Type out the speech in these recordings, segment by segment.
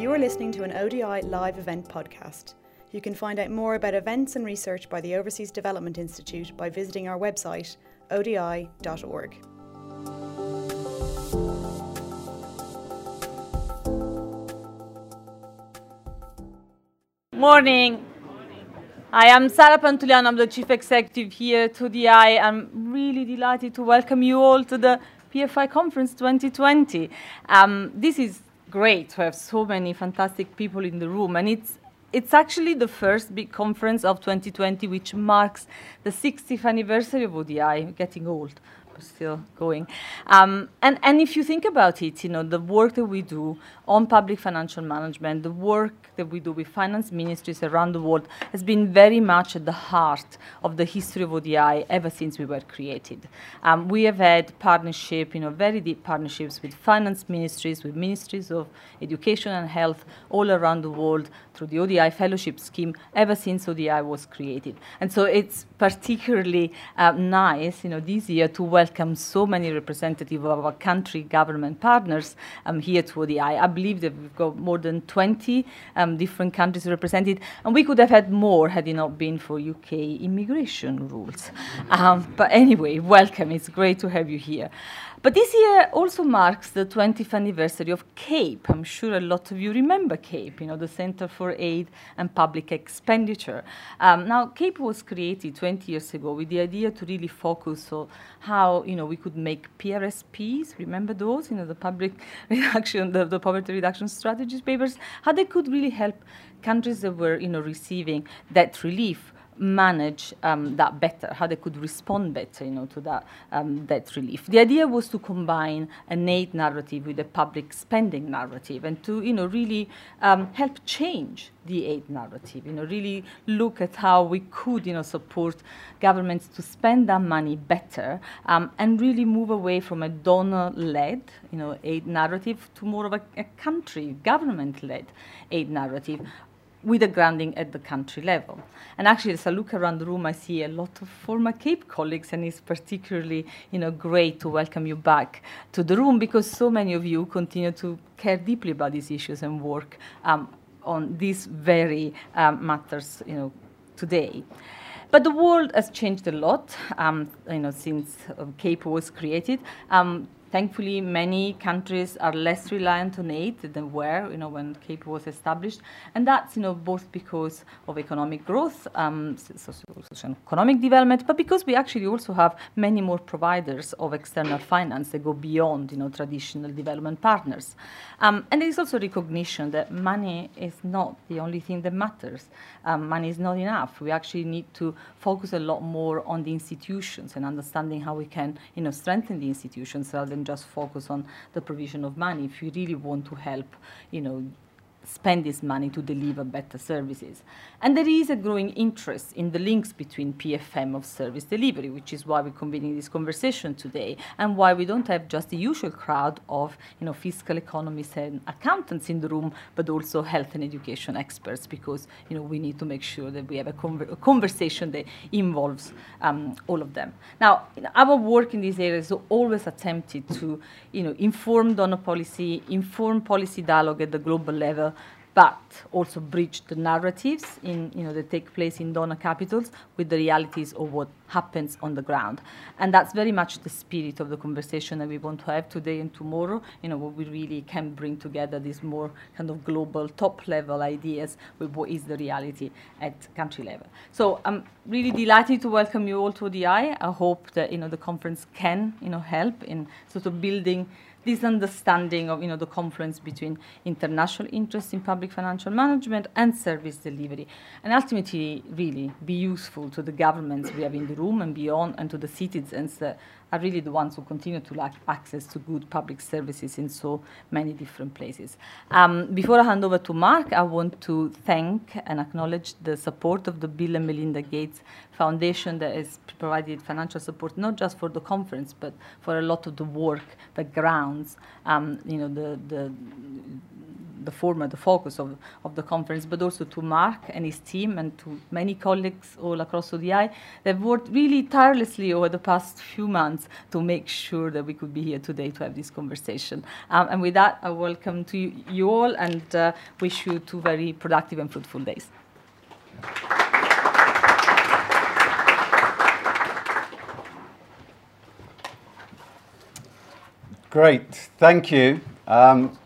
You are listening to an ODI live event podcast. You can find out more about events and research by the Overseas Development Institute by visiting our website, odi.org. Morning. I am Sara Pantuliano. I'm the Chief Executive here at ODI. I'm really delighted to welcome you all to the PFI Conference 2020. Um, this is great to have so many fantastic people in the room, and it's it's actually the first big conference of 2020, which marks the 60th anniversary of ODI, getting old still going. Um, and, and if you think about it, you know, the work that we do on public financial management, the work that we do with finance ministries around the world has been very much at the heart of the history of ODI ever since we were created. Um, we have had partnership, you know, very deep partnerships with finance ministries, with ministries of education and health all around the world through the ODI fellowship scheme ever since ODI was created. And so it's particularly uh, nice, you know, this year to welcome so many representatives of our country government partners um, here to ODI. I believe that we've got more than 20 um, different countries represented, and we could have had more had it not been for UK immigration rules. Um, but anyway, welcome. It's great to have you here. But this year also marks the 20th anniversary of CAPE. I'm sure a lot of you remember CAPE, you know, the Center for Aid and Public Expenditure. Um, now, CAPE was created 20 years ago with the idea to really focus on how, you know, we could make PRSPs, remember those, you know, the public reduction, the, the poverty reduction strategies papers, how they could really help countries that were, you know, receiving debt relief manage um, that better, how they could respond better, you know, to that um, debt relief. The idea was to combine an aid narrative with a public spending narrative, and to, you know, really um, help change the aid narrative. You know, really look at how we could, you know, support governments to spend that money better, um, and really move away from a donor-led, you know, aid narrative to more of a, a country government-led aid narrative with a grounding at the country level. And actually, as I look around the room, I see a lot of former CAPE colleagues, and it's particularly you know, great to welcome you back to the room because so many of you continue to care deeply about these issues and work um, on these very um, matters you know, today. But the world has changed a lot, um, you know, since uh, CAPE was created. Um, Thankfully, many countries are less reliant on aid than were, you know, when CAPE was established, and that's, you know, both because of economic growth, um, social economic development, but because we actually also have many more providers of external finance that go beyond, you know, traditional development partners. Um, and there is also recognition that money is not the only thing that matters. Um, money is not enough. We actually need to focus a lot more on the institutions and understanding how we can, you know, strengthen the institutions rather than just focus on the provision of money if you really want to help, you know, spend this money to deliver better services. And there is a growing interest in the links between PFM of service delivery, which is why we're convening this conversation today, and why we don't have just the usual crowd of you know, fiscal economists and accountants in the room, but also health and education experts, because you know, we need to make sure that we have a, conver a conversation that involves um, all of them. Now, our work in this area is always attempted to you know, inform donor policy, inform policy dialogue at the global level, but also bridge the narratives in, you know, that take place in donor capitals with the realities of what happens on the ground. And that's very much the spirit of the conversation that we want to have today and tomorrow, you know, where we really can bring together these more kind of global top-level ideas with what is the reality at country level. So I'm really delighted to welcome you all to ODI. I hope that, you know, the conference can, you know, help in sort of building this understanding of you know, the confluence between international interest in public financial management and service delivery, and ultimately really be useful to the governments we have in the room and beyond, and to the citizens that are really the ones who continue to lack access to good public services in so many different places. Um, before I hand over to Mark, I want to thank and acknowledge the support of the Bill and Melinda Gates Foundation that has provided financial support not just for the conference, but for a lot of the work that grounds, um, you know, the, the the format, the focus of, of the conference, but also to Mark and his team and to many colleagues all across ODI. They've worked really tirelessly over the past few months to make sure that we could be here today to have this conversation. Um, and with that, I welcome to you, you all and uh, wish you two very productive and fruitful days. Great, thank you. Um,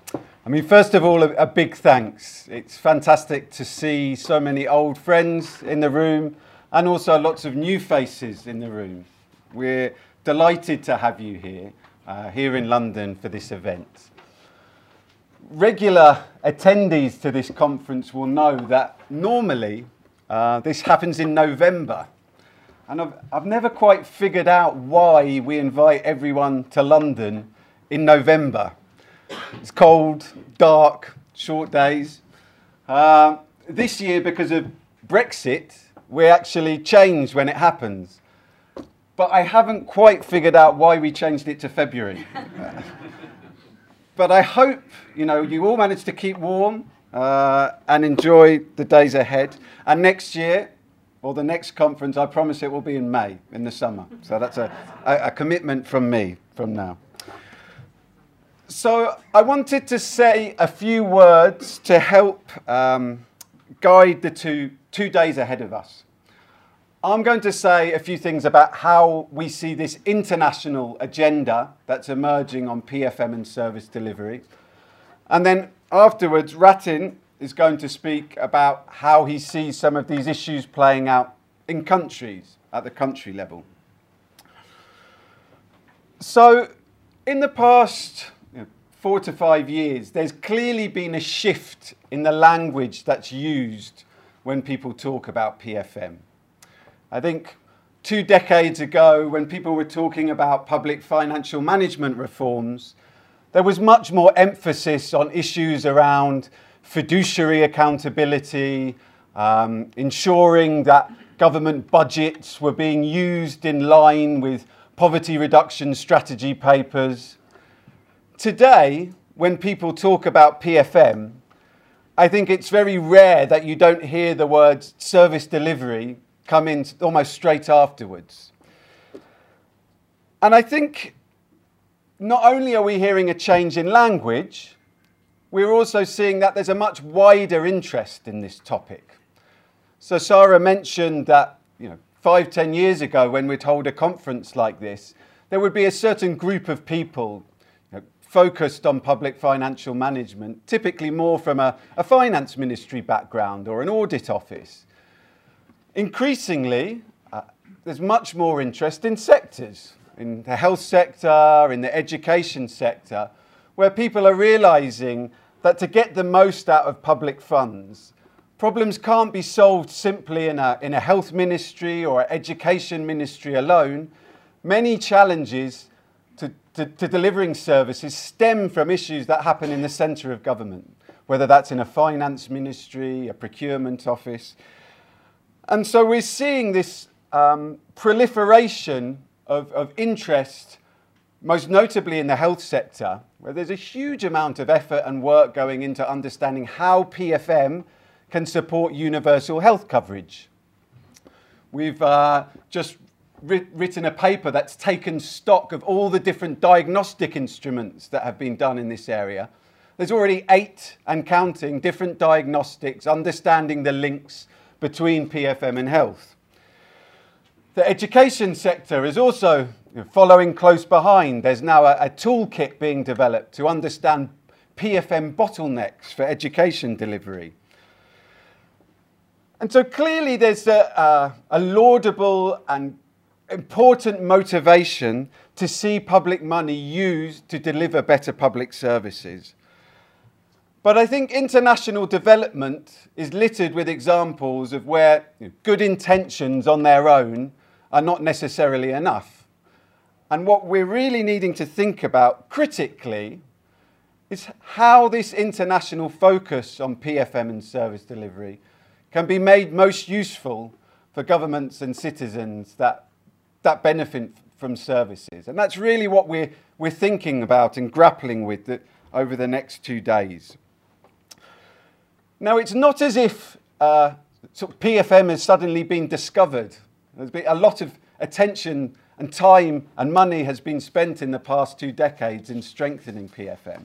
I mean, first of all, a, a, big thanks. It's fantastic to see so many old friends in the room and also lots of new faces in the room. We're delighted to have you here, uh, here in London for this event. Regular attendees to this conference will know that normally uh, this happens in November. And I've, I've never quite figured out why we invite everyone to London in November. It's cold, dark, short days. Uh, this year, because of Brexit, we actually changed when it happens. But I haven't quite figured out why we changed it to February. but I hope you know you all manage to keep warm uh, and enjoy the days ahead. And next year, or the next conference, I promise it will be in May, in the summer. So that's a, a, a commitment from me from now. So I wanted to say a few words to help um, guide the two, two days ahead of us. I'm going to say a few things about how we see this international agenda that's emerging on PFM and service delivery. And then afterwards, Rathin is going to speak about how he sees some of these issues playing out in countries at the country level. So, in the past four to five years, there's clearly been a shift in the language that's used when people talk about PFM. I think two decades ago, when people were talking about public financial management reforms, there was much more emphasis on issues around fiduciary accountability, um, ensuring that government budgets were being used in line with poverty reduction strategy papers. Today, when people talk about PFM, I think it's very rare that you don't hear the words service delivery come in almost straight afterwards. And I think not only are we hearing a change in language, we're also seeing that there's a much wider interest in this topic. So Sara mentioned that, you know, five, ten years ago when we'd hold a conference like this, there would be a certain group of people focused on public financial management, typically more from a, a finance ministry background or an audit office. Increasingly, uh, there's much more interest in sectors, in the health sector, in the education sector, where people are realizing that to get the most out of public funds, problems can't be solved simply in a, in a health ministry or education ministry alone. Many challenges to, to delivering services stem from issues that happen in the centre of government, whether that's in a finance ministry, a procurement office. And so we're seeing this um, proliferation of, of interest, most notably in the health sector, where there's a huge amount of effort and work going into understanding how PFM can support universal health coverage. We've uh, just written a paper that's taken stock of all the different diagnostic instruments that have been done in this area. There's already eight and counting different diagnostics, understanding the links between PFM and health. The education sector is also following close behind. There's now a, a toolkit being developed to understand PFM bottlenecks for education delivery. And so clearly there's a, a, a laudable and important motivation to see public money used to deliver better public services. But I think international development is littered with examples of where good intentions on their own are not necessarily enough. And what we're really needing to think about critically is how this international focus on PFM and service delivery can be made most useful for governments and citizens that that benefit from services. And that's really what we're, we're thinking about and grappling with the, over the next two days. Now, it's not as if uh, sort of PFM has suddenly been discovered. There's been a lot of attention and time and money has been spent in the past two decades in strengthening PFM.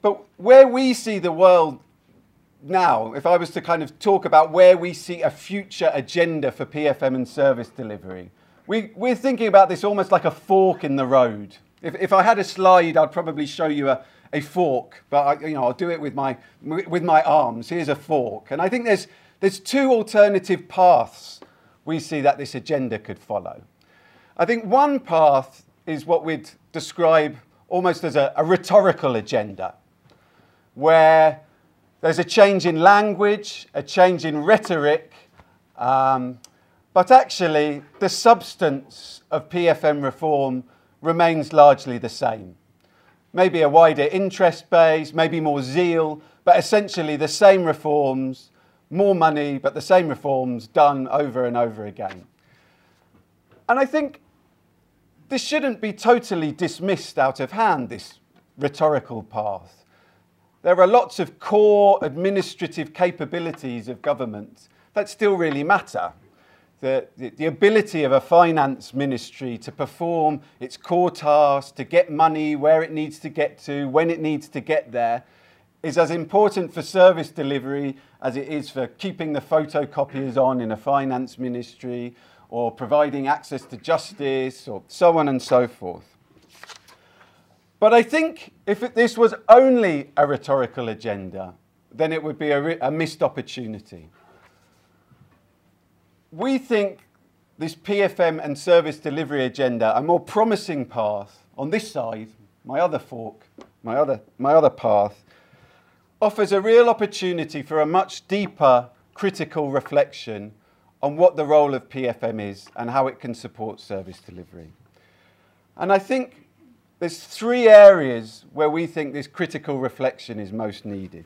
But where we see the world now, if I was to kind of talk about where we see a future agenda for PFM and service delivery, we, we're thinking about this almost like a fork in the road. If, if I had a slide, I'd probably show you a, a fork, but I, you know, I'll do it with my, with my arms. Here's a fork. And I think there's, there's two alternative paths we see that this agenda could follow. I think one path is what we'd describe almost as a, a rhetorical agenda, where there's a change in language, a change in rhetoric, um, but actually the substance of PFM reform remains largely the same. Maybe a wider interest base, maybe more zeal, but essentially the same reforms, more money, but the same reforms done over and over again. And I think this shouldn't be totally dismissed out of hand, this rhetorical path. There are lots of core administrative capabilities of government that still really matter. The, the, the, ability of a finance ministry to perform its core tasks, to get money where it needs to get to, when it needs to get there, is as important for service delivery as it is for keeping the photocopiers on in a finance ministry or providing access to justice or so on and so forth. But I think if it, this was only a rhetorical agenda, then it would be a, a missed opportunity. We think this PFM and service delivery agenda, a more promising path on this side, my other fork, my other, my other path, offers a real opportunity for a much deeper critical reflection on what the role of PFM is and how it can support service delivery. And I think there's three areas where we think this critical reflection is most needed.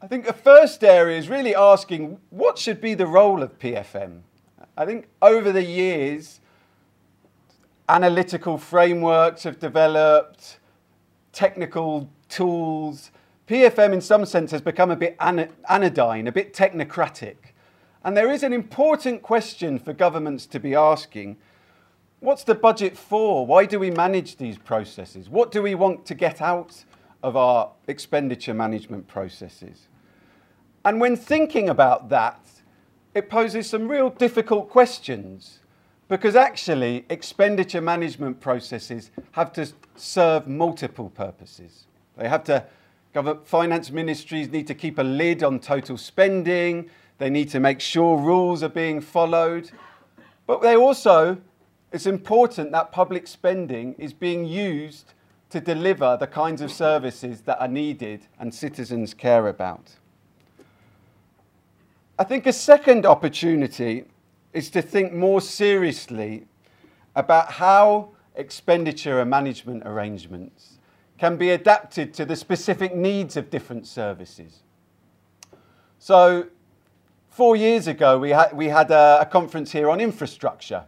I think the first area is really asking what should be the role of PFM? I think over the years, analytical frameworks have developed, technical tools. PFM, in some sense, has become a bit anodyne, a bit technocratic. And there is an important question for governments to be asking. What's the budget for? Why do we manage these processes? What do we want to get out of our expenditure management processes? And when thinking about that, it poses some real difficult questions because actually expenditure management processes have to serve multiple purposes. They have to, finance ministries need to keep a lid on total spending, they need to make sure rules are being followed. But they also, it's important that public spending is being used to deliver the kinds of services that are needed and citizens care about. I think a second opportunity is to think more seriously about how expenditure and management arrangements can be adapted to the specific needs of different services. So Four years ago, we had, we had a, a conference here on infrastructure.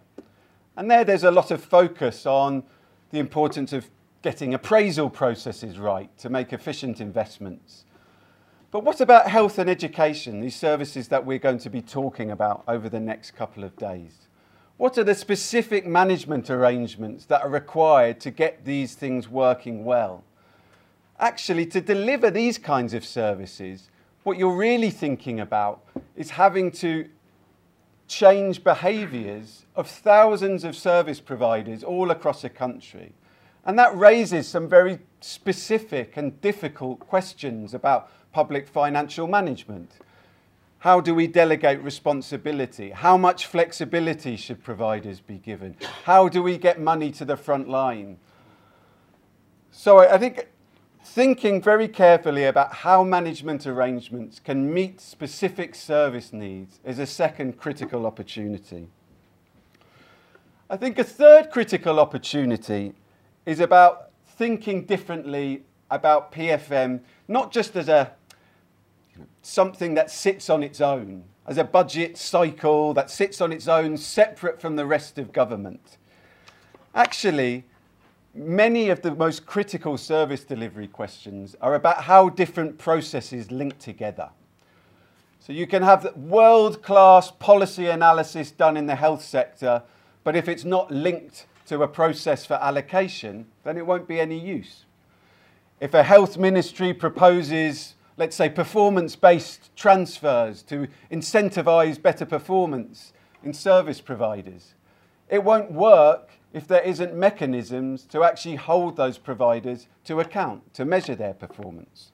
And there, there's a lot of focus on the importance of getting appraisal processes right to make efficient investments. But what about health and education, these services that we're going to be talking about over the next couple of days? What are the specific management arrangements that are required to get these things working well? Actually, to deliver these kinds of services, what you're really thinking about is having to change behaviours of thousands of service providers all across the country. And that raises some very specific and difficult questions about public financial management. How do we delegate responsibility? How much flexibility should providers be given? How do we get money to the front line? So I think thinking very carefully about how management arrangements can meet specific service needs is a second critical opportunity. I think a third critical opportunity is about thinking differently about PFM, not just as a something that sits on its own, as a budget cycle that sits on its own, separate from the rest of government. Actually, many of the most critical service delivery questions are about how different processes link together. So you can have world class policy analysis done in the health sector, but if it's not linked to a process for allocation, then it won't be any use. If a health ministry proposes, let's say, performance based transfers to incentivize better performance in service providers, it won't work if there isn't mechanisms to actually hold those providers to account, to measure their performance.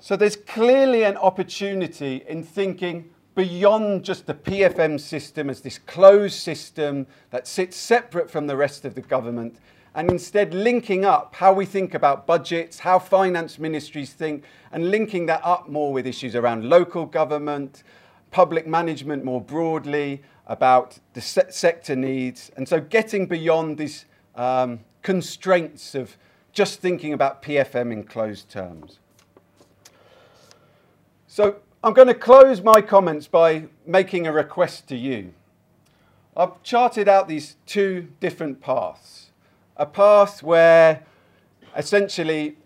So there's clearly an opportunity in thinking beyond just the PFM system as this closed system that sits separate from the rest of the government and instead linking up how we think about budgets, how finance ministries think, and linking that up more with issues around local government, public management more broadly, about the se- sector needs. And so getting beyond these um, constraints of just thinking about PFM in closed terms. So I'm going to close my comments by making a request to you. I've charted out these two different paths. A path where essentially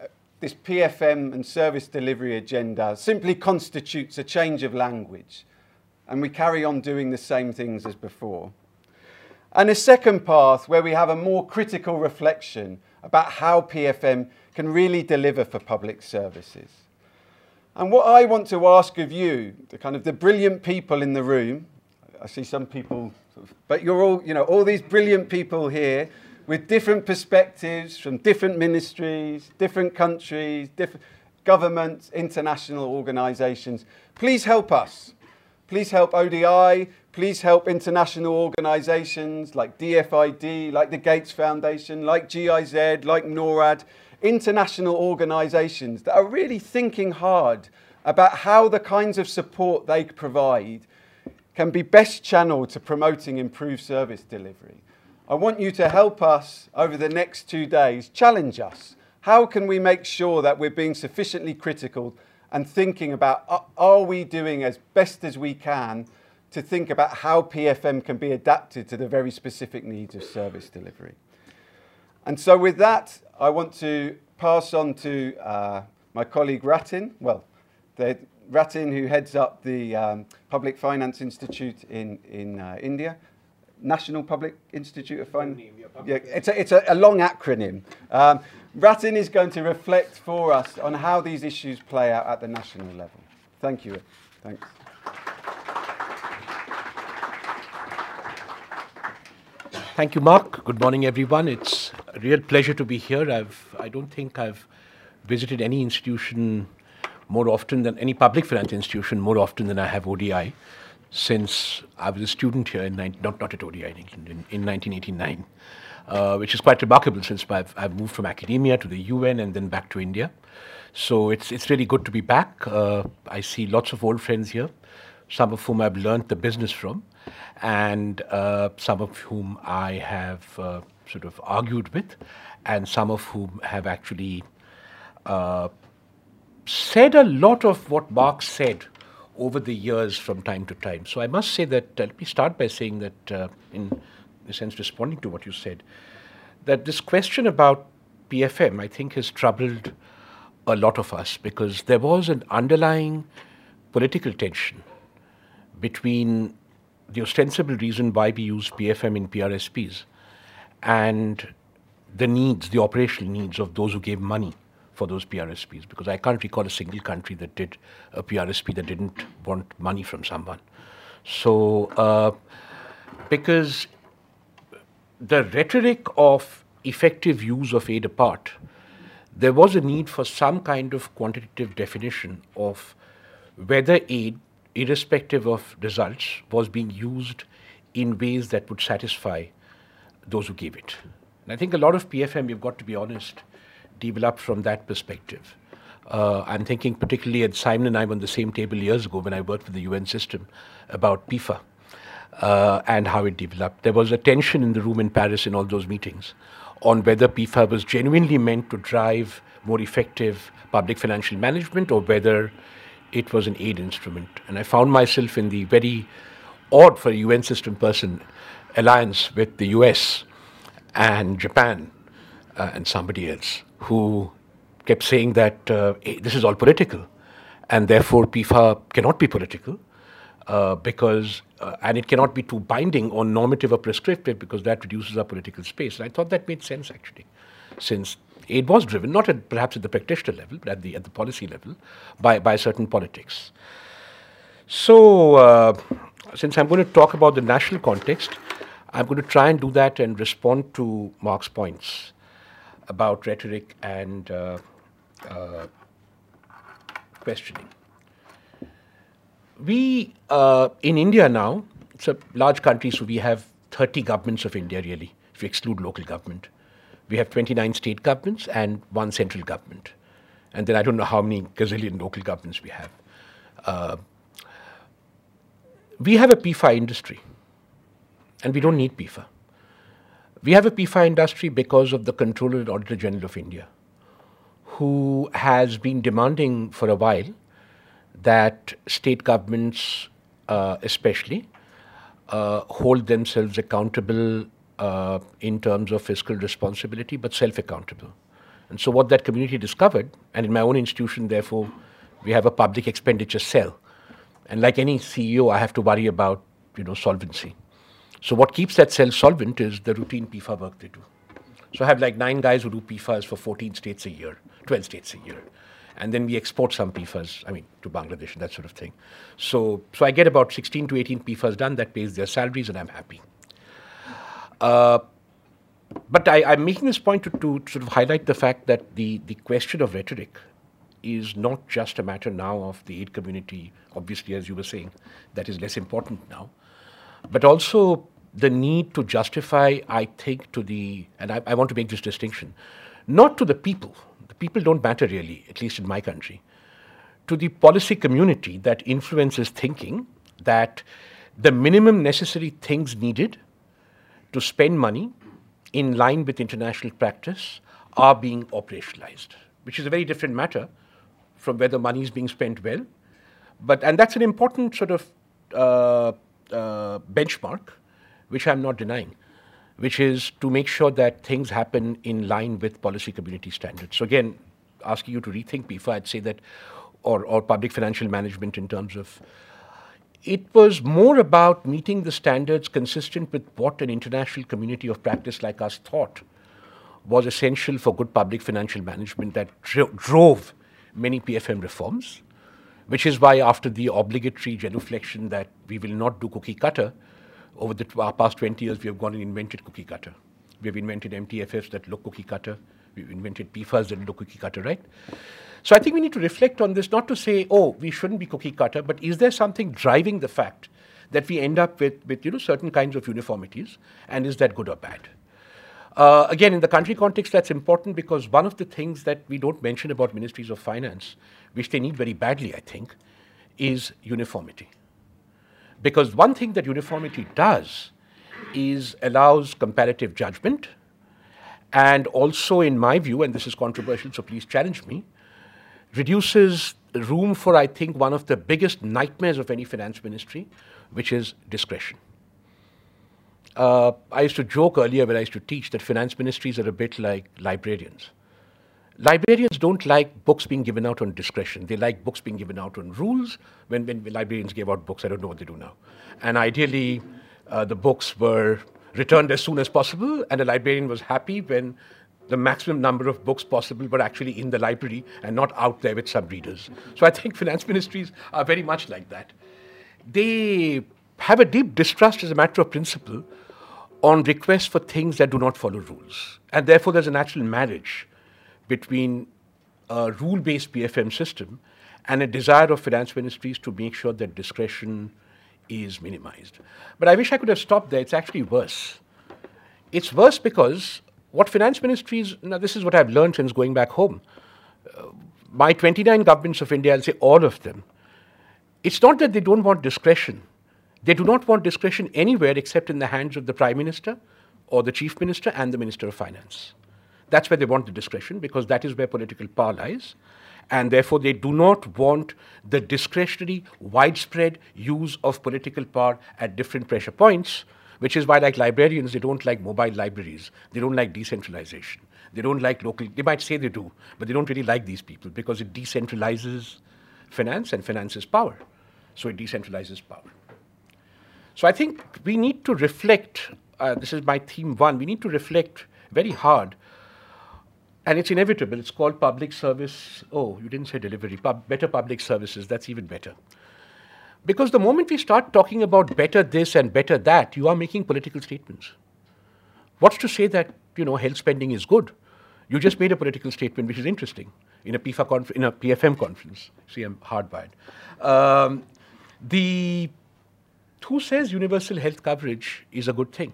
this PFM and service delivery agenda simply constitutes a change of language and we carry on doing the same things as before. And a second path where we have a more critical reflection about how PFM can really deliver for public services. And what I want to ask of you, the kind of the brilliant people in the room, I see some people, but you're all, you know, all these brilliant people here with different perspectives from different ministries, different countries, different governments, international organizations. Please help us Please help ODI. Please help international organizations like DFID, like the Gates Foundation, like GIZ, like NORAD, international organizations that are really thinking hard about how the kinds of support they provide can be best channeled to promoting improved service delivery. I want you to help us over the next two days, challenge us. How can we make sure that we're being sufficiently critical and thinking about are we doing as best as we can to think about how PFM can be adapted to the very specific needs of service delivery. And so, with that, I want to pass on to uh, my colleague Rathin. Well, Rathin, who heads up the um, Public Finance Institute in, in uh, India, National Public Institute of Finance. Yeah, it's a, it's a, a long acronym. Um, Rathin is going to reflect for us on how these issues play out at the national level. Thank you. Thanks. Thank you, Mark. Good morning, everyone. It's a real pleasure to be here. I've, I don't think I've visited any institution more often than any public finance institution more often than I have ODI since I was a student here in not, not at ODI in, in, in 1989 uh, which is quite remarkable since I've, I've, moved from academia to the UN and then back to India. So it's, it's really good to be back. Uh, I see lots of old friends here, some of whom I've learned the business from, and uh, some of whom I have uh, sort of argued with, and some of whom have actually uh, said a lot of what Marx said over the years from time to time. So I must say that, let me start by saying that in a sense, responding to what you said, that this question about PFM, I think, has troubled a lot of us because there was an underlying political tension between the ostensible reason why we use PFM in PRSPs and the needs, the operational needs of those who gave money for those PRSPs. Because I can't recall a single country that did a PRSP that didn't want money from someone. So, uh, because the rhetoric of effective use of aid apart, there was a need for some kind of quantitative definition of whether aid, irrespective of results, was being used in ways that would satisfy those who gave it. And I think a lot of PFM, you've got to be honest, developed from that perspective. Uh, I'm thinking particularly, at Simon and I were on the same table years ago when I worked with the UN system about PEFA uh, and how it developed. There was a tension in the room in Paris in all those meetings on whether PEFA was genuinely meant to drive more effective public financial management or whether it was an aid instrument. And I found myself in the very odd for a UN system person alliance with the US and Japan, uh, and somebody else who kept saying that uh, this is all political, and therefore PEFA cannot be political. Uh, because uh, and it cannot be too binding or normative or prescriptive because that reduces our political space. And I thought that made sense actually, since it was driven not at, perhaps at the practitioner level, but at the at the policy level, by by certain politics. So, uh, since I'm going to talk about the national context, I'm going to try and do that and respond to Mark's points about rhetoric and uh, uh, questioning. We, uh, in India now, it's a large country, so we have 30 governments of India really, if you exclude local government. We have 29 state governments and one central government. And then I don't know how many gazillion local governments we have. Uh, we have a PEFA industry, and we don't need PEFA. We have a PEFA industry because of the Controller and Auditor General of India, who has been demanding for a while that state governments, uh, especially, uh, hold themselves accountable uh, in terms of fiscal responsibility, but self accountable. And so, what that community discovered, and in my own institution, therefore, we have a public expenditure cell. And like any CEO, I have to worry about you know, solvency. So, what keeps that cell solvent is the routine PEFA work they do. So, I have like nine guys who do PEFAs for 14 states a year, 12 states a year and then we export some PEFAs, I mean, to Bangladesh and that sort of thing. So, so I get about 16 to 18 PEFAs done that pays their salaries, and I'm happy. Uh, but I, am making this point to, to, sort of highlight the fact that the, the question of rhetoric is not just a matter now of the aid community, obviously, as you were saying, that is less important now, but also the need to justify, I think, to the, and I, I want to make this distinction, not to the people people don't matter really, at least in my country, to the policy community that influences thinking that the minimum necessary things needed to spend money in line with international practice are being operationalized, which is a very different matter from whether money is being spent well. But, and that's an important sort of uh, uh, benchmark, which I'm not denying which is to make sure that things happen in line with policy community standards. So again, asking you to rethink PEFA, I'd say that, or, or public financial management in terms of, it was more about meeting the standards consistent with what an international community of practice like us thought was essential for good public financial management that dro- drove many PFM reforms, which is why after the obligatory genuflection that we will not do cookie cutter, over the our past 20 years, we have gone and invented cookie cutter. We have invented MTFFs that look cookie cutter. We've invented PEFAs that look cookie cutter, right? So I think we need to reflect on this, not to say, oh, we shouldn't be cookie cutter, but is there something driving the fact that we end up with, with you know, certain kinds of uniformities, and is that good or bad? Uh, again, in the country context, that's important because one of the things that we don't mention about ministries of finance, which they need very badly, I think, is uniformity. Because one thing that uniformity does is allows comparative judgment, and also, in my view, and this is controversial, so please challenge me, reduces room for, I think, one of the biggest nightmares of any finance ministry, which is discretion. Uh, I used to joke earlier when I used to teach that finance ministries are a bit like librarians librarians don't like books being given out on discretion. They like books being given out on rules. When, when librarians gave out books, I don't know what they do now. And ideally, uh, the books were returned as soon as possible, and the librarian was happy when the maximum number of books possible were actually in the library and not out there with some readers. So I think finance ministries are very much like that. They have a deep distrust as a matter of principle on requests for things that do not follow rules. And therefore, there's a natural marriage between a rule based PFM system and a desire of finance ministries to make sure that discretion is minimized. But I wish I could have stopped there. It's actually worse. It's worse because what finance ministries, now this is what I've learned since going back home. Uh, my 29 governments of India, I'll say all of them, it's not that they don't want discretion. They do not want discretion anywhere except in the hands of the Prime Minister or the Chief Minister and the Minister of Finance. That's where they want the discretion because that is where political power lies. And therefore, they do not want the discretionary, widespread use of political power at different pressure points which is why, like librarians, they don't like mobile libraries. They don't like decentralization. They don't like local. They might say they do, but they don't really like these people because it decentralizes finance, and finances power. So it decentralizes power. So I think we need to reflect. Uh, this is my theme one. We need to reflect very hard and it's inevitable. It's called public service. Oh, you didn't say delivery. Pub, better public services. That's even better. Because the moment we start talking about better this and better that, you are making political statements. What's to say that you know health spending is good? You just made a political statement, which is interesting in a PEFA conf- in a PFM conference. See, I'm hardwired. Um, the who says universal health coverage is a good thing?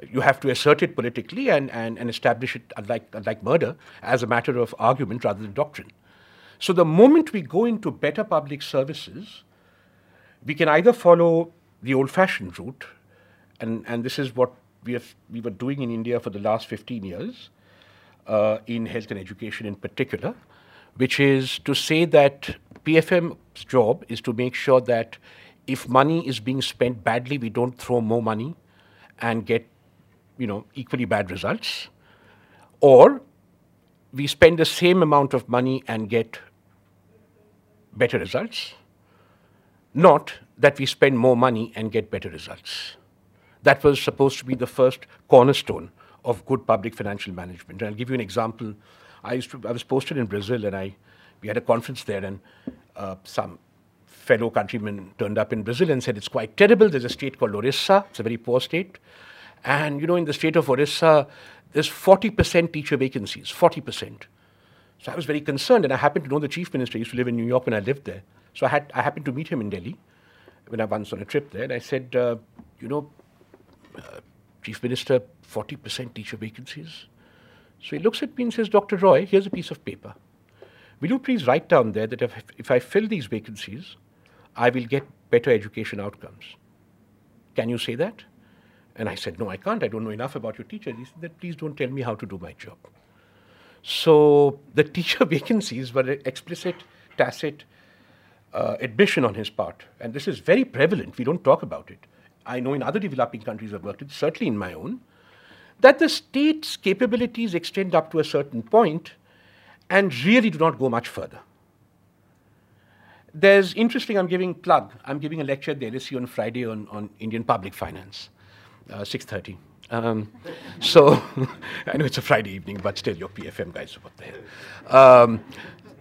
You have to assert it politically and, and, and establish it, like, unlike murder, as a matter of argument rather than doctrine. So the moment we go into better public services, we can either follow the old fashioned route, and, and this is what we, have, we were doing in India for the last 15 years, uh, in health and education in particular, which is to say that PFM's job is to make sure that if money is being spent badly, we don't throw more money and get you know, equally bad results, or we spend the same amount of money and get better results, not that we spend more money and get better results. That was supposed to be the first cornerstone of good public financial management. And I'll give you an example. I, used to, I was posted in Brazil, and I, we had a conference there, and uh, some fellow countrymen turned up in Brazil and said, It's quite terrible. There's a state called Orissa, it's a very poor state. And you know, in the state of Orissa, there's 40% teacher vacancies, 40%. So I was very concerned, and I happened to know the chief minister. Used to live in New York when I lived there. So I, had, I happened to meet him in Delhi when I once on a trip there, and I said, uh, you know, uh, chief minister, 40% teacher vacancies. So he looks at me and says, Dr. Roy, here's a piece of paper. Will you please write down there that if, if I fill these vacancies, I will get better education outcomes? Can you say that? And I said, No, I can't. I don't know enough about your teacher. He said, Please don't tell me how to do my job. So the teacher vacancies were an explicit, tacit uh, admission on his part. And this is very prevalent. We don't talk about it. I know in other developing countries I've worked with, certainly in my own, that the state's capabilities extend up to a certain point and really do not go much further. There's interesting, I'm giving plug, I'm giving a lecture at the LSE on Friday on, on Indian public finance uh, 6.30. Um, so I know it's a Friday evening, but still, your PFM guys, what the hell. Um,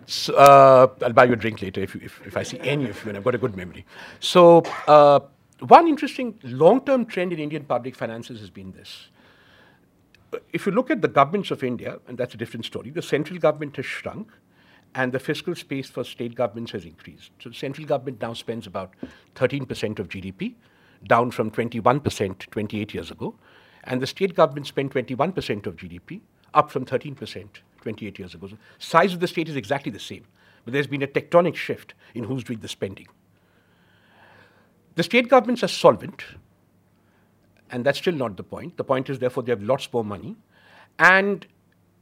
so, uh, I'll buy you a drink later if, if, if, I see any of you, and I've got a good memory. So, uh, one interesting long-term trend in Indian public finances has been this. If you look at the governments of India, and that's a different story, the central government has shrunk, and the fiscal space for state governments has increased. So, the central government now spends about 13% of GDP, down from 21% 28 years ago. And the state government spent 21% of GDP, up from 13% 28 years ago. So size of the state is exactly the same, but there's been a tectonic shift in who's doing the spending. The state governments are solvent, and that's still not the point. The point is, therefore, they have lots more money. And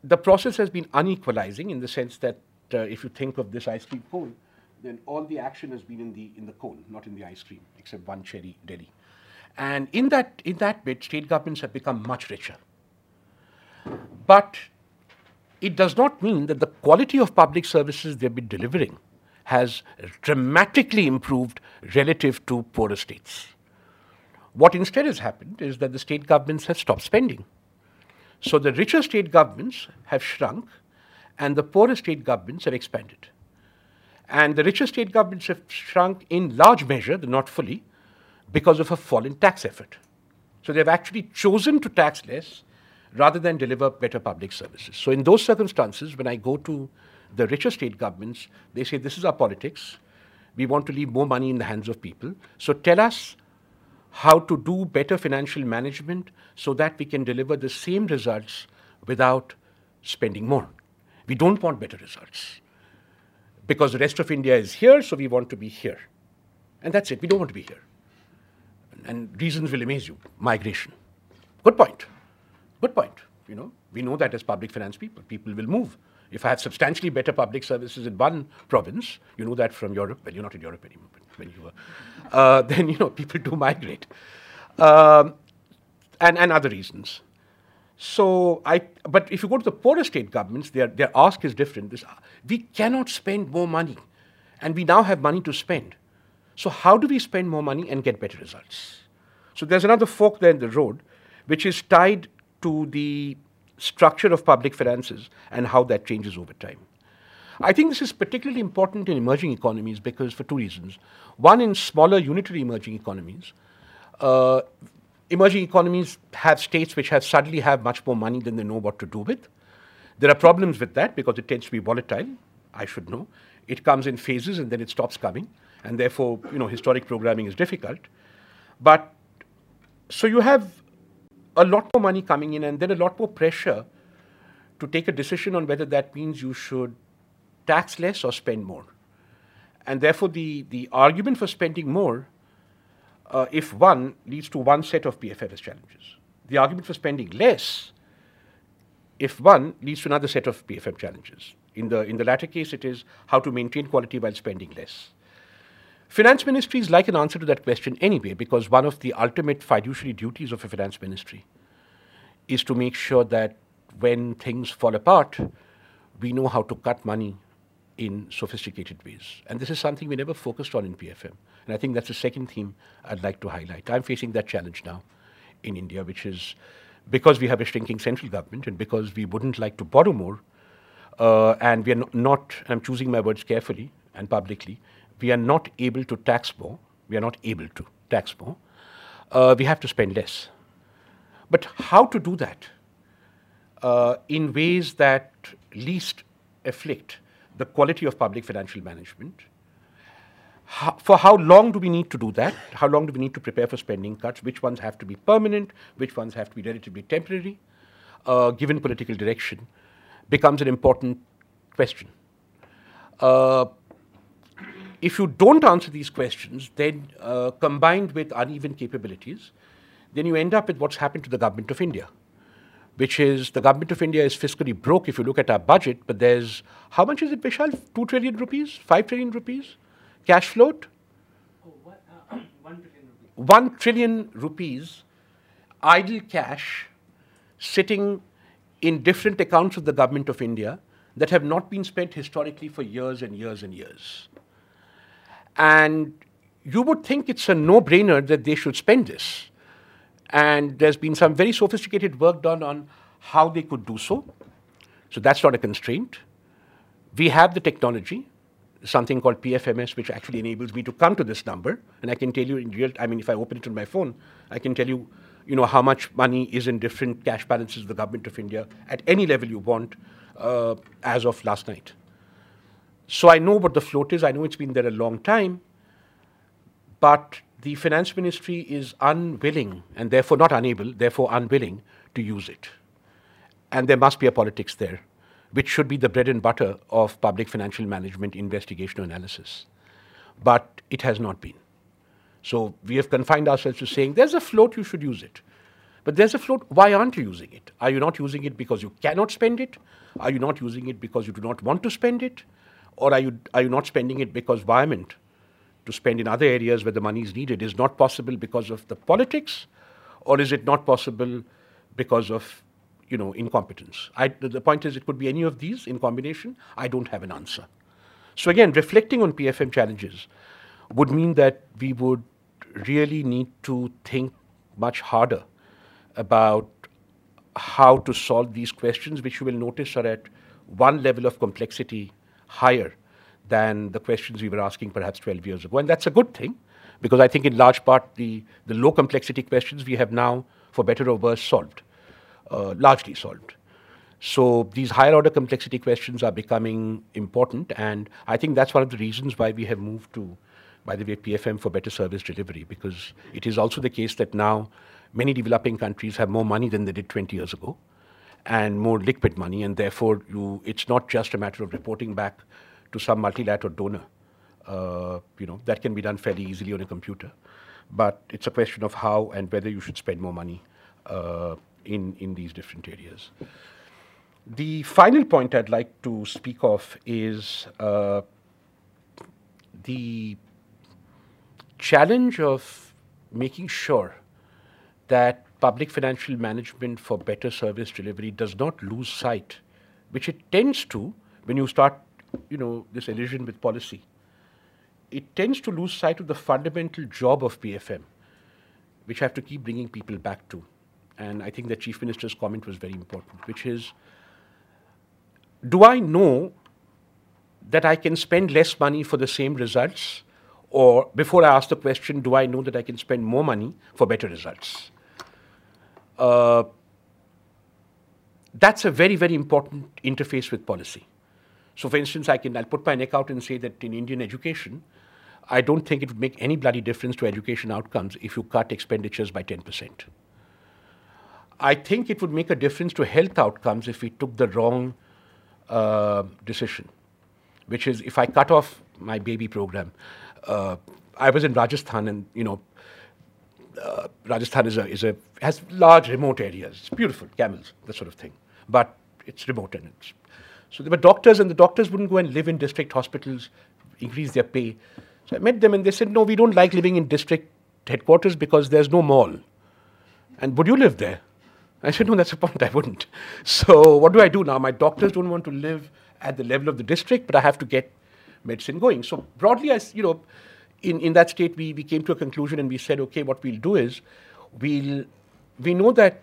the process has been unequalizing in the sense that uh, if you think of this ice cream cone, then all the action has been in the in the cone, not in the ice cream, except one cherry Delhi. And in that in that bit, state governments have become much richer. But it does not mean that the quality of public services they've been delivering has dramatically improved relative to poorer states. What instead has happened is that the state governments have stopped spending. So the richer state governments have shrunk and the poorer state governments have expanded. And the richer state governments have shrunk in large measure, though not fully, because of a fall in tax effort. So they've actually chosen to tax less rather than deliver better public services. So in those circumstances, when I go to the richer state governments, they say, this is our politics. We want to leave more money in the hands of people. So tell us how to do better financial management so that we can deliver the same results without spending more. We don't want better results because the rest of India is here, so we want to be here. And that's it. We don't want to be here. And reasons will amaze you. Migration. Good point. Good point. You know, we know that as public finance people, people will move. If I have substantially better public services in one province, you know that from Europe. Well, you're not in Europe anymore, but when you were, uh, then you know people do migrate. Um, and, and other reasons. So I, but if you go to the poorer state governments, their, their ask is different. This, we cannot spend more money, and we now have money to spend. So how do we spend more money and get better results? So there's another fork there in the road, which is tied to the structure of public finances and how that changes over time. I think this is particularly important in emerging economies because for two reasons. One, in smaller unitary emerging economies, uh, emerging economies have states which have suddenly have much more money than they know what to do with. There are problems with that because it tends to be volatile. I should know. It comes in phases and then it stops coming, and therefore, you know, historic programming is difficult. But so you have a lot more money coming in, and then a lot more pressure to take a decision on whether that means you should tax less or spend more. And therefore, the, the argument for spending more, uh, if one, leads to one set of PFMS challenges. The argument for spending less, if one, leads to another set of PFM challenges. In the, in the latter case, it is how to maintain quality while spending less. Finance ministry is like an answer to that question anyway, because one of the ultimate fiduciary duties of a finance ministry is to make sure that when things fall apart, we know how to cut money in sophisticated ways. And this is something we never focused on in PFM. And I think that's the second theme I'd like to highlight. I'm facing that challenge now in India, which is because we have a shrinking central government and because we wouldn't like to borrow more, uh, and we are not, I'm choosing my words carefully and publicly, we are not able to tax more, we are not able to tax more, uh, we have to spend less. But how to do that uh, in ways that least afflict the quality of public financial management. How, for how long do we need to do that? How long do we need to prepare for spending cuts? Which ones have to be permanent? Which ones have to be relatively temporary? Uh, given political direction, becomes an important question. Uh, if you don't answer these questions, then uh, combined with uneven capabilities, then you end up with what's happened to the government of India which is the government of India is fiscally broke if you look at our budget, but there's how much is it, Vishal? Two trillion rupees? Five trillion rupees? Cash float? Oh, what, uh, one, trillion. 1 trillion rupees idle cash sitting in different accounts of the government of India that have not been spent historically for years and years and years. And you would think it's a no brainer that they should spend this. And there's been some very sophisticated work done on how they could do so. So that's not a constraint. We have the technology, something called PFMS, which actually enables me to come to this number. And I can tell you in real, I mean, if I open it on my phone, I can tell you, you know, how much money is in different cash balances of the government of India at any level you want uh, as of last night. So I know what the float is. I know it's been there a long time. But the finance ministry is unwilling and therefore not unable, therefore unwilling to use it. And there must be a politics there, which should be the bread and butter of public financial management investigation analysis. But it has not been. So we have confined ourselves to saying there's a float, you should use it. But there's a float, why aren't you using it? Are you not using it because you cannot spend it? Are you not using it because you do not want to spend it? Or are you, are you not spending it because environment to spend in other areas where the money is needed is not possible because of the politics, or is it not possible because of you know incompetence? I, the point is, it could be any of these in combination. I don't have an answer. So again, reflecting on PFM challenges would mean that we would really need to think much harder about how to solve these questions, which you will notice are at one level of complexity higher than the questions we were asking perhaps 12 years ago. And that's a good thing, because I think in large part the, the low complexity questions we have now, for better or worse, solved, largely solved. So these higher order complexity questions are becoming important, and I think that's one of the reasons why we have moved to, by the way, PFM for better service delivery, because it is also the case that now many developing countries have more money than they did 20 years ago, and more liquid money, and therefore you, it's not just a matter of reporting back to some multilateral donor. Uh, you know, that can be done fairly easily on a computer. But it's a question of how and whether you should spend more money uh, in, in these different areas. The final point I'd like to speak of is uh, the challenge of making sure that public financial management for better service delivery does not lose sight, which it tends to when you start, you know, this illusion with policy. It tends to lose sight of the fundamental job of PFM, which I have to keep bringing people back to. And I think the Chief Minister's comment was very important, which is do I know that I can spend less money for the same results? Or before I ask the question, do I know that I can spend more money for better results? Uh, that's a very, very important interface with policy. So, for instance, I can I'll put my neck out and say that in Indian education, I don't think it would make any bloody difference to education outcomes if you cut expenditures by 10%. I think it would make a difference to health outcomes if we took the wrong uh, decision, which is if I cut off my baby program. Uh, I was in Rajasthan, and you know, uh, Rajasthan is a, is a has large remote areas. It's beautiful, camels, that sort of thing, but it's remote and it's so there were doctors, and the doctors wouldn't go and live in district hospitals, increase their pay. So I met them, and they said, "No, we don't like living in district headquarters because there's no mall." And would you live there? I said, no, that's a point, I wouldn't. So what do I do now? My doctors don't want to live at the level of the district, but I have to get medicine going. So broadly, as you know, in, in that state, we, we came to a conclusion and we said, okay, what we'll do is we'll we know that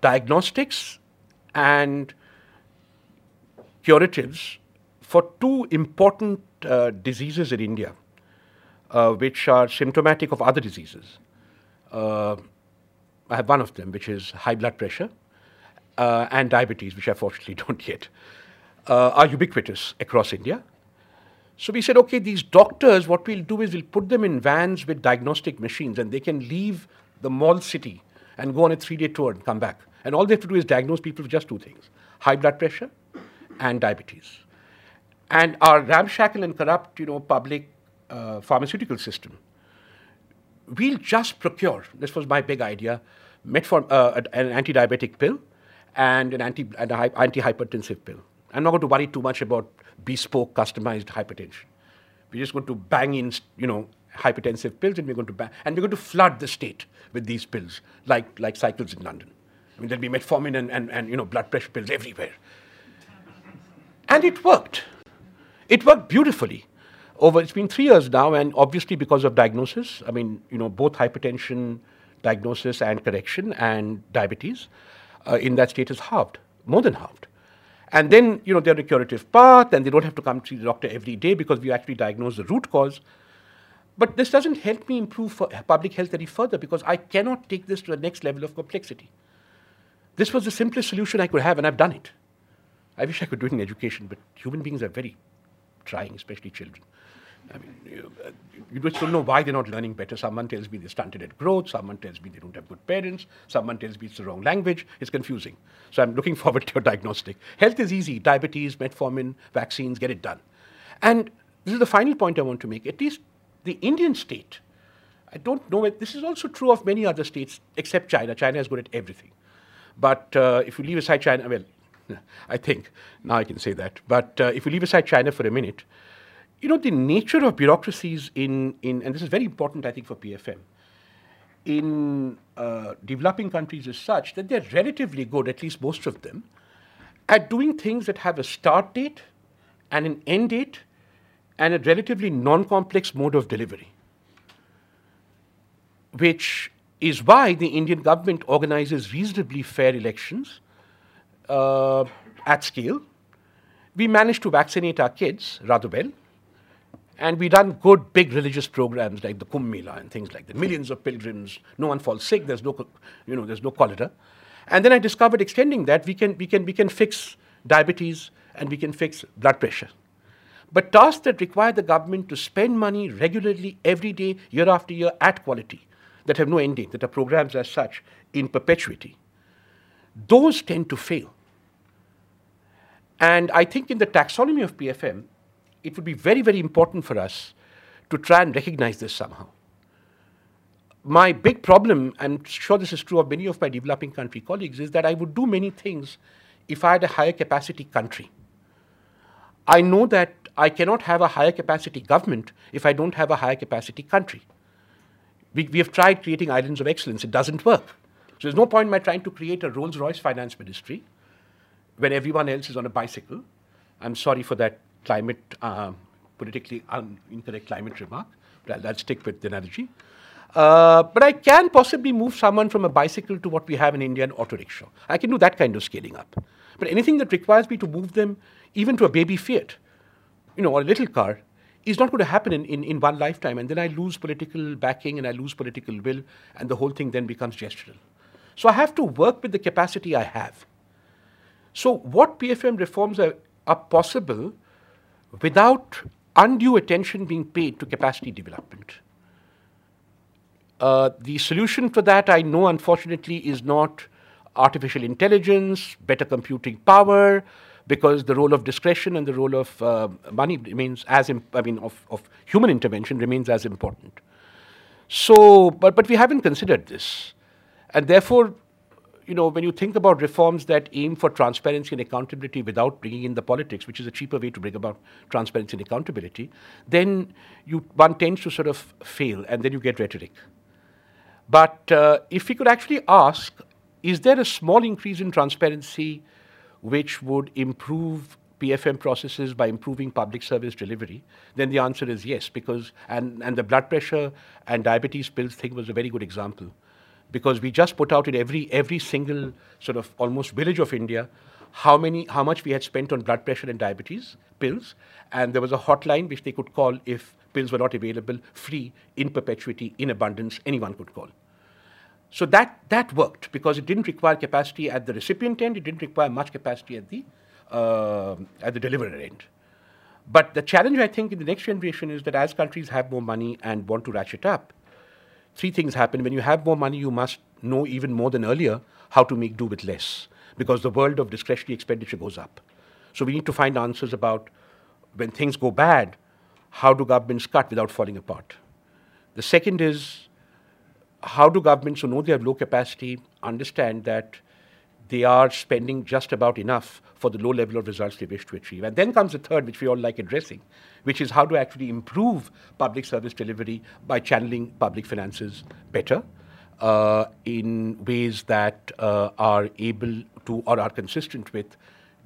diagnostics and curatives for two important uh, diseases in India, uh, which are symptomatic of other diseases. Uh, I have one of them, which is high blood pressure, uh, and diabetes, which I fortunately don't yet, uh, are ubiquitous across India. So we said, okay, these doctors, what we'll do is we'll put them in vans with diagnostic machines, and they can leave the mall city and go on a three-day tour and come back. And all they have to do is diagnose people with just two things: high blood pressure and diabetes. And our ramshackle and corrupt, you know, public uh, pharmaceutical system we'll just procure, this was my big idea, metform, uh, an anti-diabetic pill and an anti, and anti-hypertensive pill. I'm not going to worry too much about bespoke, customized hypertension. We're just going to bang in, you know, hypertensive pills, and we're going to bang, and we're going to flood the state with these pills, like like cycles in London. I mean, there'll be metformin and, and, and you know blood pressure pills everywhere. And it worked. It worked beautifully over it's been three years now, and obviously because of diagnosis, I mean, you know, both hypertension diagnosis and correction and diabetes uh, in that state is halved, more than halved. And then, you know, they're a curative path, and they don't have to come to the doctor every day because we actually diagnose the root cause. But this doesn't help me improve for public health any further because I cannot take this to the next level of complexity. This was the simplest solution I could have, and I've done it. I wish I could do it in education, but human beings are very trying, especially children. I mean, you, uh, you just don't know why they're not learning better. Someone tells me they're stunted at growth. Someone tells me they don't have good parents. Someone tells me it's the wrong language. It's confusing. So I'm looking forward to your diagnostic. Health is easy. Diabetes, metformin, vaccines, get it done. And this is the final point I want to make. At least the Indian state, I don't know, this is also true of many other states except China. China is good at everything. But uh, if you leave aside China, well, I think now I can say that. But uh, if you leave aside China for a minute, you know, the nature of bureaucracies in, in and this is very important, I think, for PFM, in uh, developing countries is such that they're relatively good, at least most of them, at doing things that have a start date and an end date and a relatively non complex mode of delivery. Which is why the Indian government organizes reasonably fair elections uh, at scale. We managed to vaccinate our kids rather well. And we run good, big religious programs like the Kumbh Mela and things like that. Millions of pilgrims, no one falls sick, there's no, you know, there's no cholera. And then I discovered extending that, we can, we, can, we can fix diabetes and we can fix blood pressure. But tasks that require the government to spend money regularly, every day, year after year, at quality, that have no end date, that are programs as such in perpetuity, those tend to fail. And I think in the taxonomy of PFM, it would be very, very important for us to try and recognize this somehow. My big problem, and I'm sure this is true of many of my developing country colleagues, is that I would do many things if I had a higher capacity country. I know that I cannot have a higher capacity government if I don't have a higher capacity country. We, we have tried creating islands of excellence, it doesn't work. So there's no point in my trying to create a Rolls Royce finance ministry when everyone else is on a bicycle. I'm sorry for that climate, um, politically incorrect climate remark, but I'll, I'll stick with the analogy. Uh, but I can possibly move someone from a bicycle to what we have in India, an auto rickshaw. I can do that kind of scaling up. But anything that requires me to move them even to a baby Fiat, you know, or a little car, is not going to happen in, in, in one lifetime. And then I lose political backing and I lose political will, and the whole thing then becomes gestural. So I have to work with the capacity I have. So, what PFM reforms are, are possible without undue attention being paid to capacity development? Uh, the solution for that, I know, unfortunately, is not artificial intelligence, better computing power, because the role of discretion and the role of uh, money remains as, I mean, of, of human intervention remains as important. So, but, but we haven't considered this. And therefore, you know, when you think about reforms that aim for transparency and accountability without bringing in the politics, which is a cheaper way to bring about transparency and accountability, then you, one tends to sort of fail and then you get rhetoric. But uh, if we could actually ask, is there a small increase in transparency which would improve PFM processes by improving public service delivery? Then the answer is yes, because, and, and the blood pressure and diabetes pills thing was a very good example. Because we just put out in every, every single sort of almost village of India how many how much we had spent on blood pressure and diabetes pills. And there was a hotline which they could call if pills were not available free in perpetuity in abundance anyone could call. So that that worked because it didn't require capacity at the recipient end. It didn't require much capacity at the uh, at the deliverer end. But the challenge i think in the next generation is that as countries have more money and want to ratchet up three things happen when you have more money you must know even more than earlier how to make do with less because the world of discretionary expenditure goes up. So we need to find answers about when things go bad, how do governments cut without falling apart? The second is how do governments who know they have low capacity understand that they are spending just about enough for the low level of results they wish to achieve? And then comes the third, which we all like addressing, which is how to actually improve public service delivery by channeling public finances better. Uh, in ways that uh, are able to or are consistent with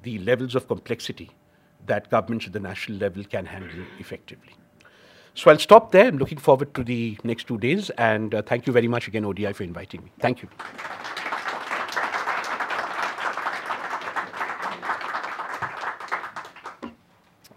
the levels of complexity that governments at the national level can handle effectively. So I'll stop there. I'm looking forward to the next two days, and uh, thank you very much again, ODI, for inviting me. Thank you.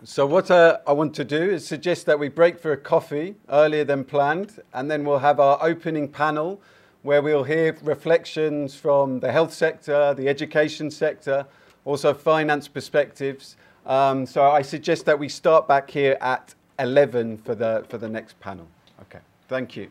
So what uh, I want to do is suggest that we break for a coffee earlier than planned, and then we'll have our opening panel where we'll hear reflections from the health sector, the education sector, also finance perspectives. Um, so I suggest that we start back here at 11 for the, for the next panel. Okay, thank you.